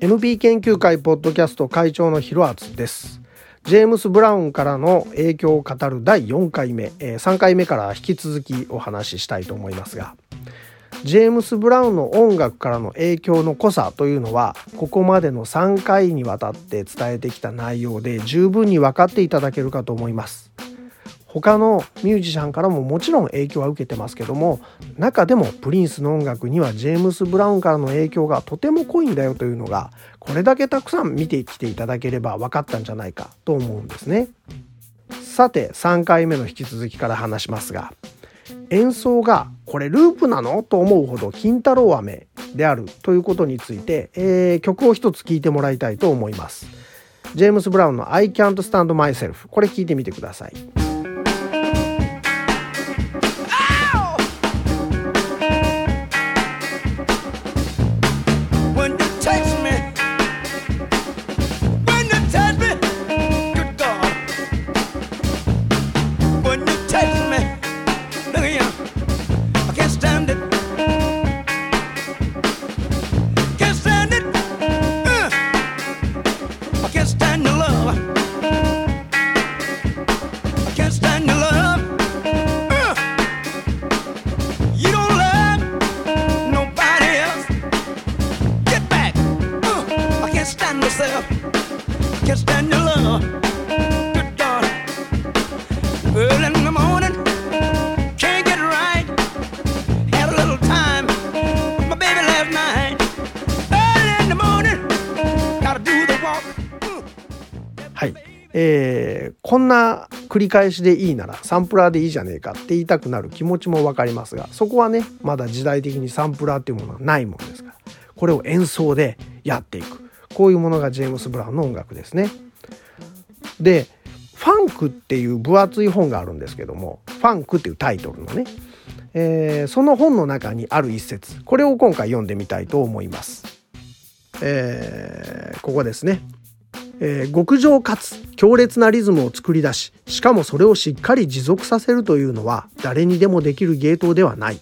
NP 研究会ポッドキャスト会長のヒロアツです。ジェームス・ブラウンからの影響を語る第4回目、え3回目から引き続きお話ししたいと思いますがジェームス・ブラウンの音楽からの影響の濃さというのはここまでの3回にわたって伝えてきた内容で十分に分かっていただけるかと思います他のミュージシャンからももちろん影響は受けてますけども中でもプリンスの音楽にはジェームス・ブラウンからの影響がとても濃いんだよというのがこれだけたくさん見てきていただければ分かったんじゃないかと思うんですね。さて3回目の引き続きから話しますが演奏がこれループなの？と思うほど金太郎飴であるということについて、えー、曲を一つ聴いてもらいたいと思います。ジェームス・ブラウンの I Can't Stand Myself これ聴いてみてください。えー、こんな繰り返しでいいならサンプラーでいいじゃねえかって言いたくなる気持ちも分かりますがそこはねまだ時代的にサンプラーっていうものはないものですからこれを演奏でやっていくこういうものがジェームス・ブラウンの音楽ですね。でファンクっていう分厚い本があるんですけどもファンクっていうタイトルのね、えー、その本の中にある一節これを今回読んでみたいと思います。えー、ここですね。えー、極上かつ強烈なリズムを作り出ししかもそれをしっかり持続させるというのは誰にでもできる芸当ではない。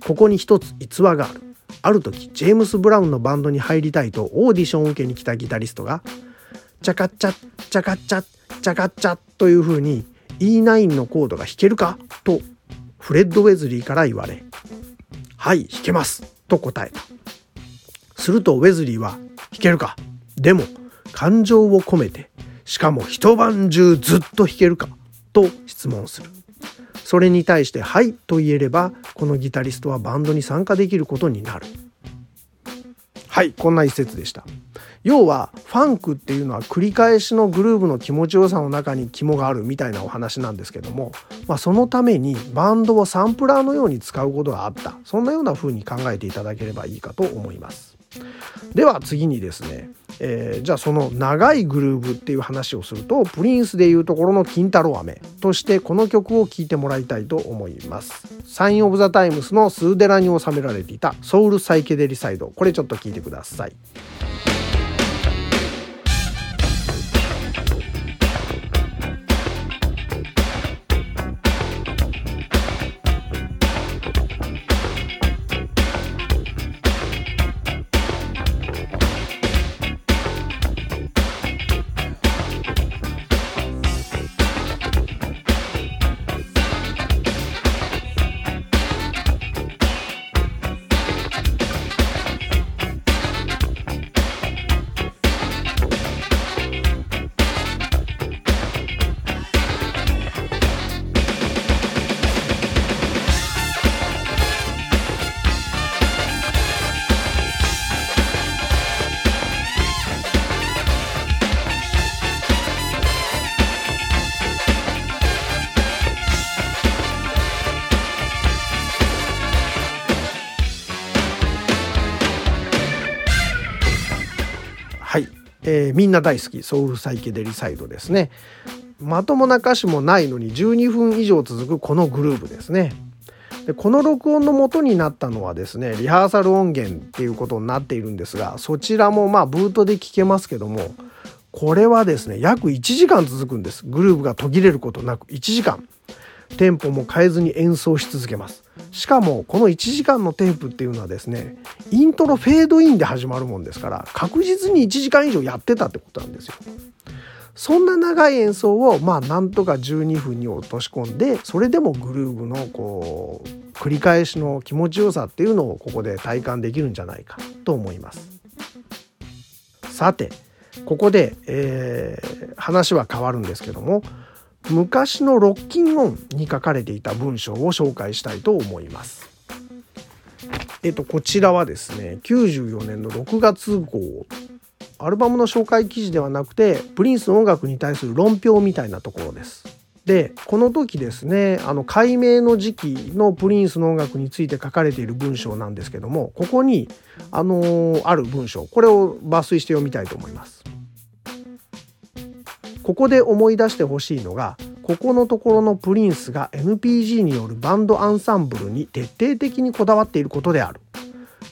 ここに一つ逸話があるある時ジェームス・ブラウンのバンドに入りたいとオーディションを受けに来たギタリストが「チャカッチャチャカッチャッチャカッチャッ」というふうに E9 のコードが弾けるかとフレッド・ウェズリーから言われ「はい弾けます」と答えたするとウェズリーは「弾けるかでも感情を込めてしかも一晩中ずっと弾けるかと質問する。それに対して「はい」と言えればこのギタリストはバンドに参加できることになる。はいこんな一節でした。要はファンクっていうのは繰り返しのグルーヴの気持ちよさの中に肝があるみたいなお話なんですけども、まあ、そのためにバンドをサンプラーのように使うことがあった。そんなような風に考えていただければいいかと思います。では次にですねえー、じゃあその長いグルーブっていう話をするとプリンスでいうところの金太郎飴としてこの曲を聴いてもらいたいと思います。サイン・オブ・ザ・タイムスのスーデラに収められていたソウル・サイケデリサイド。これちょっと聴いてください。えー、みんな大好きソウルサイケデリサイドですね。まともな歌詞もないのに12分以上続くこのグループですね。でこの録音の元になったのはですねリハーサル音源っていうことになっているんですがそちらもまあブートで聴けますけどもこれはですね約1時間続くんです。グルーヴが途切れることなく1時間。テンポも変えずに演奏し続けます。しかもこの1時間のテープっていうのはですねイントロフェードインで始まるもんですから確実に1時間以上やってたってことなんですよ。そんな長い演奏をまあなんとか12分に落とし込んでそれでもグルーヴのこう繰り返しの気持ちよさっていうのをここで体感できるんじゃないかと思います。さてここで、えー、話は変わるんですけども昔のロッキンオンに書かれていた文章を紹介したいと思います。えっと、こちらはですね、94年の6月号、アルバムの紹介記事ではなくて、プリンスの音楽に対する論評みたいなところです。で、この時ですね、あの、解明の時期のプリンスの音楽について書かれている文章なんですけども、ここに、あのー、ある文章、これを抜粋して読みたいと思います。ここで思い出してほしいのがここのところのプリンスが NPG によるバンドアンサンブルに徹底的にこだわっていることである。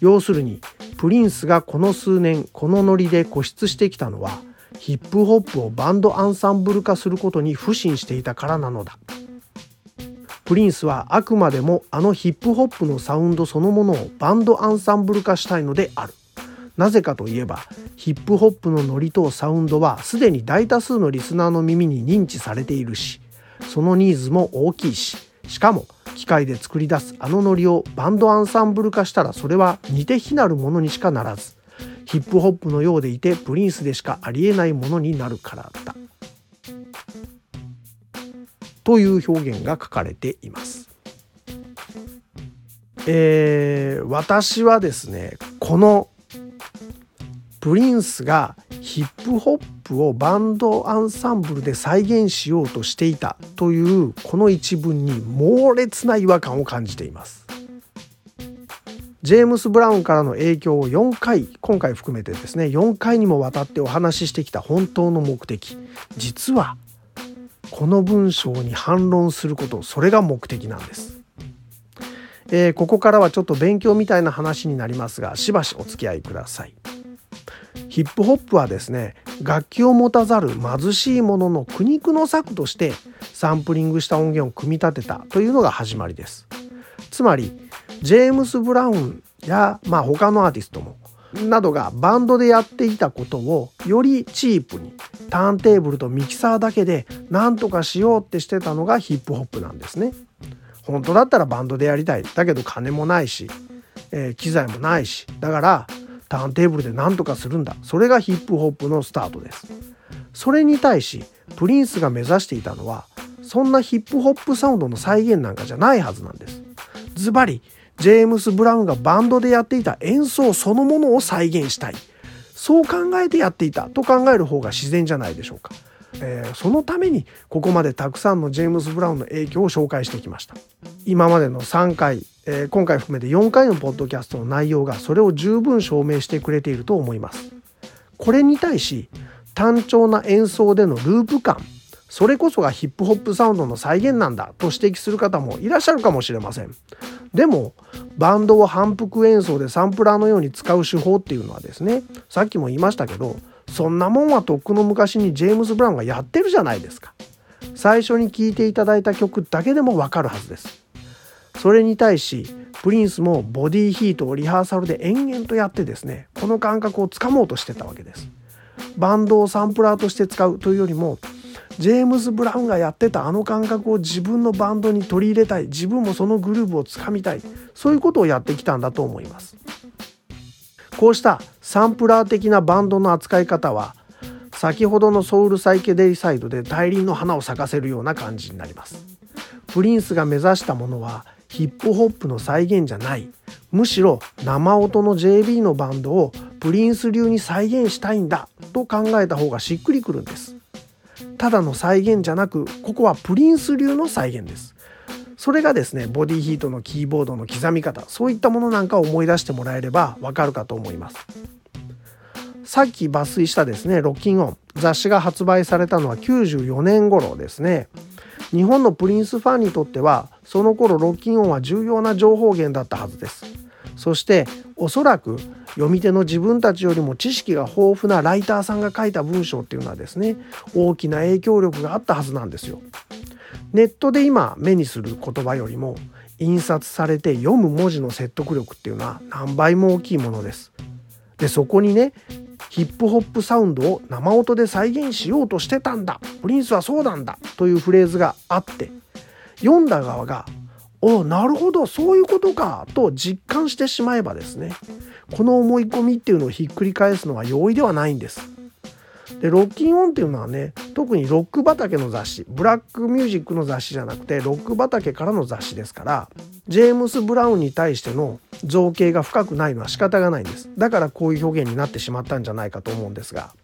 要するにプリンスがこの数年このノリで固執してきたのはヒップホップをバンドアンサンブル化することに不信していたからなのだ。プリンスはあくまでもあのヒップホップのサウンドそのものをバンドアンサンブル化したいのである。なぜかといえばヒップホップのノリとサウンドはすでに大多数のリスナーの耳に認知されているしそのニーズも大きいししかも機械で作り出すあのノリをバンドアンサンブル化したらそれは似て非なるものにしかならずヒップホップのようでいてプリンスでしかありえないものになるからだという表現が書かれています。えー、私はですねこのプリンスがヒップホップをバンドアンサンブルで再現しようとしていたというこの一文に猛烈な違和感を感じています。ジェームス・ブラウンからの影響を4回今回含めてですね4回にもわたってお話ししてきた本当の目的実はこの文章に反論することそれが目的なんです。えー、ここからはちょっと勉強みたいな話になりますがしばしお付き合いください。ヒップホップはですね楽器を持たざる貧しい者の苦肉の策としてサンプリングした音源を組み立てたというのが始まりです。つまりジェームス・ブラウンや、まあ、他のアーティストもなどがバンドでやっていたことをよりチープにターンテーブルとミキサーだけで何とかしようってしてたのがヒップホップなんですね。本当だったらバンドでやりたい。だけど金もないし、えー、機材もないし。だからターンテーブルで何とかするんだ。それがヒップホップのスタートです。それに対しプリンスが目指していたのはそんなヒップホップサウンドの再現なんかじゃないはずなんです。ズバリジェームス・ブラウンがバンドでやっていた演奏そのものを再現したい。そう考えてやっていたと考える方が自然じゃないでしょうか、えー、そのためにここまでたくさんのジェームス・ブラウンの影響を紹介してきました今までの3回えー、今回含めて4回のポッドキャストの内容がそれを十分証明してくれていると思います。これに対し単調な演奏でのループ感それこそがヒップホップサウンドの再現なんだと指摘する方もいらっしゃるかもしれません。でもバンドを反復演奏でサンプラーのように使う手法っていうのはですねさっきも言いましたけどそんなもんはとっくの昔にジェームズ・ブラウンがやってるじゃないですか。最初に聴いていただいた曲だけでもわかるはずです。それに対しプリンスもボディヒートをリハーサルで延々とやってですねこの感覚をつかもうとしてたわけですバンドをサンプラーとして使うというよりもジェームズ・ブラウンがやってたあの感覚を自分のバンドに取り入れたい自分もそのグループをつかみたいそういうことをやってきたんだと思いますこうしたサンプラー的なバンドの扱い方は先ほどのソウルサイケデリサイドで大輪の花を咲かせるような感じになります。プリンスが目指したものはヒップホップの再現じゃない。むしろ生音の JB のバンドをプリンス流に再現したいんだと考えた方がしっくりくるんです。ただの再現じゃなくここはプリンス流の再現です。それがですねボディヒートのキーボードの刻み方そういったものなんかを思い出してもらえればわかるかと思います。さっき抜粋したですねロッキンオン雑誌が発売されたのは94年頃ですね。日本のプリンスファンにとってはその頃ロッキンオンは重要な情報源だったはずです。そしておそらく読み手の自分たちよりも知識が豊富なライターさんが書いた文章っていうのはですね大きな影響力があったはずなんですよ。ネットで今目にする言葉よりも印刷されて読む文字の説得力っていうのは何倍も大きいものです。でそこにねヒップホップサウンドを生音で再現しようとしてたんだプリンスはそうなんだというフレーズがあって読んだ側が「おなるほどそういうことか」と実感してしまえばですねこの思い込みっていうのをひっくり返すのは容易ではないんです。でロッキンオンっていうのはね特にロック畑の雑誌ブラックミュージックの雑誌じゃなくてロック畑からの雑誌ですからジェームス・ブラウンに対しての造形が深くないのは仕方がないんです。だからこういう表現になってしまったんじゃないかと思うんですが。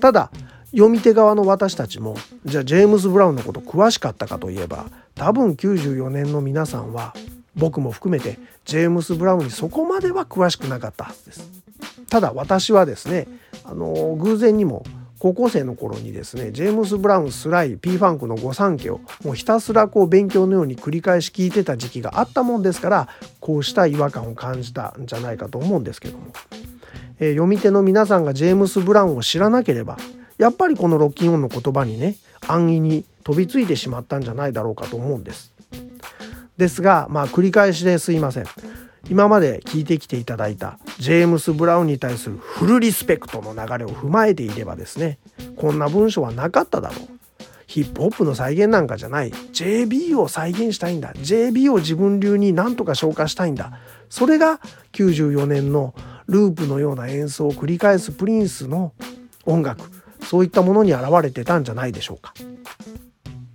ただ読み手側の私たちもじゃあジェームズ・ブラウンのこと詳しかったかといえば多分94年の皆さんは僕も含めてジェームス・ブラウンにそこまでは詳しくなかったはずです。ただ私はですねあの偶然にも高校生の頃にですねジェームス・ブラウンスライ P ファンクの御三家をもうひたすらこう勉強のように繰り返し聞いてた時期があったもんですからこうした違和感を感じたんじゃないかと思うんですけども、えー、読み手の皆さんがジェームス・ブラウンを知らなければやっぱりこのロッキンオンの言葉にね安易に飛びついてしまったんじゃないだろうかと思うんです。ですがまあ繰り返しですいません。今まで聞いてきていただいたジェームス・ブラウンに対するフルリスペクトの流れを踏まえていればですねこんな文章はなかっただろう。ヒップホップの再現なんかじゃない。JB を再現したいんだ。JB を自分流に何とか消化したいんだ。それが94年のループのような演奏を繰り返すプリンスの音楽。そういったものに現れてたんじゃないでしょうか。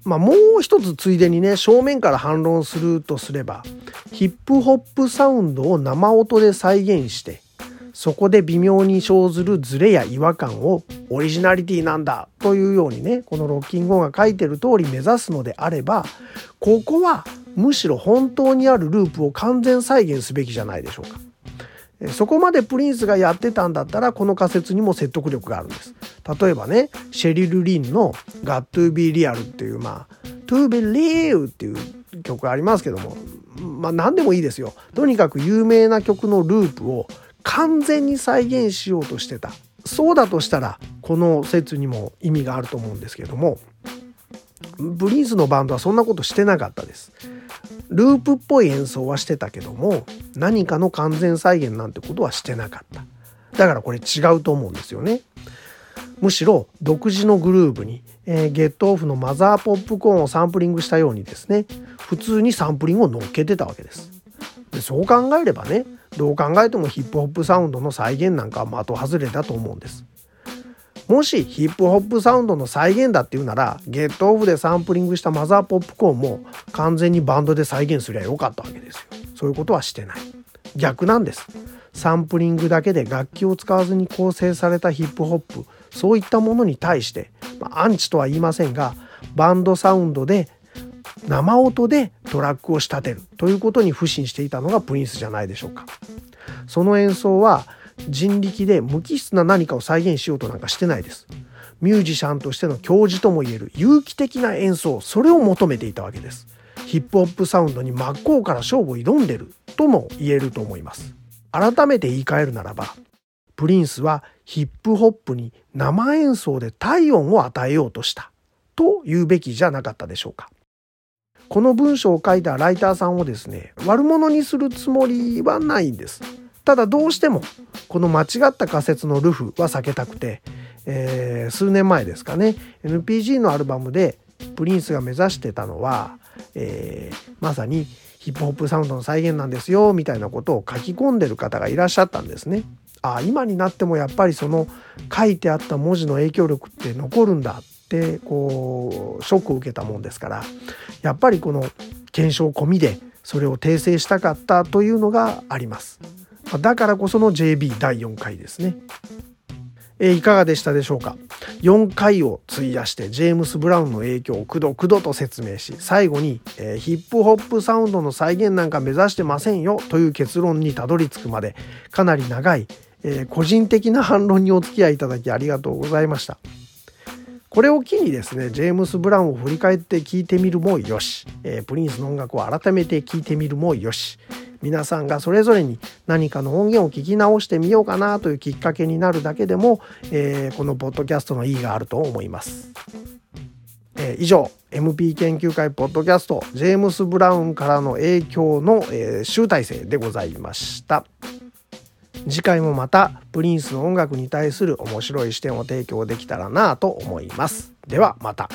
まあ、もう一つついでにね正面から反論するとすればヒップホップサウンドを生音で再現してそこで微妙に生ずるズレや違和感をオリジナリティなんだというようにねこのロッキンゴが書いてる通り目指すのであればここはむしろ本当にあるループを完全再現すべきじゃないでしょうか。そこまでプリンスがやってたんだったらこの仮説にも説得力があるんです。例えばねシェリル・リンの「Got to be real」っていうまあ「to be real」っていう曲ありますけどもまあ何でもいいですよ。とにかく有名な曲のループを完全に再現しようとしてた。そうだとしたらこの説にも意味があると思うんですけどもプリンスのバンドはそんなことしてなかったです。ループっぽい演奏はしてたけども何かの完全再現なんてことはしてなかっただからこれ違うと思うんですよねむしろ独自のグルーブに、えー、ゲットオフのマザーポップコーンをサンプリングしたようにですね普通にサンプリングを乗っけてたわけです。でそう考えればねどう考えてもヒップホップサウンドの再現なんかは的外れだと思うんです。もしヒップホップサウンドの再現だっていうならゲットオフでサンプリングしたマザーポップコーンも完全にバンドで再現すりゃよかったわけですよ。そういうことはしてない。逆なんです。サンプリングだけで楽器を使わずに構成されたヒップホップそういったものに対して、まあ、アンチとは言いませんがバンドサウンドで生音でトラックを仕立てるということに腐心していたのがプリンスじゃないでしょうかその演奏は人力で無機質な何かを再現しようとなんかしてないです。ミュージシャンとしての教授ともいえる有機的な演奏、それを求めていたわけです。ヒップホップサウンドに真っ向から勝負を挑んでるとも言えると思います。改めて言い換えるならば、プリンスはヒップホップに生演奏で体温を与えようとしたと言うべきじゃなかったでしょうか。この文章を書いたライターさんをですね、悪者にするつもりはないんです。ただどうしてもこの間違った仮説のルフは避けたくて、えー、数年前ですかね NPG のアルバムでプリンスが目指してたのは、えー、まさにヒップホップサウンドの再現なんですよみたいなことを書き込んでる方がいらっしゃったんですね。あ今になってもやっぱりその書いてあった文字の影響力って残るんだってこうショックを受けたもんですからやっぱりこの検証込みでそれを訂正したかったというのがあります。だからこその JB 第4回ですね。え、いかがでしたでしょうか？4回を費やしてジェームス・ブラウンの影響をくどくどと説明し最後に、えー、ヒップホップサウンドの再現なんか目指してませんよという結論にたどり着くまでかなり長い、えー、個人的な反論にお付き合いいただきありがとうございました。これを機にですねジェームス・ブラウンを振り返って聞いてみるもよし、えー、プリンスの音楽を改めて聞いてみるもよし皆さんがそれぞれに何かの音源を聞き直してみようかなというきっかけになるだけでも、えー、このポッドキャストの意義があると思います。えー、以上 MP 研究会ポッドキャストジェームス・ブラウンからの影響の、えー、集大成でございました。次回もまたプリンスの音楽に対する面白い視点を提供できたらなと思います。ではまた。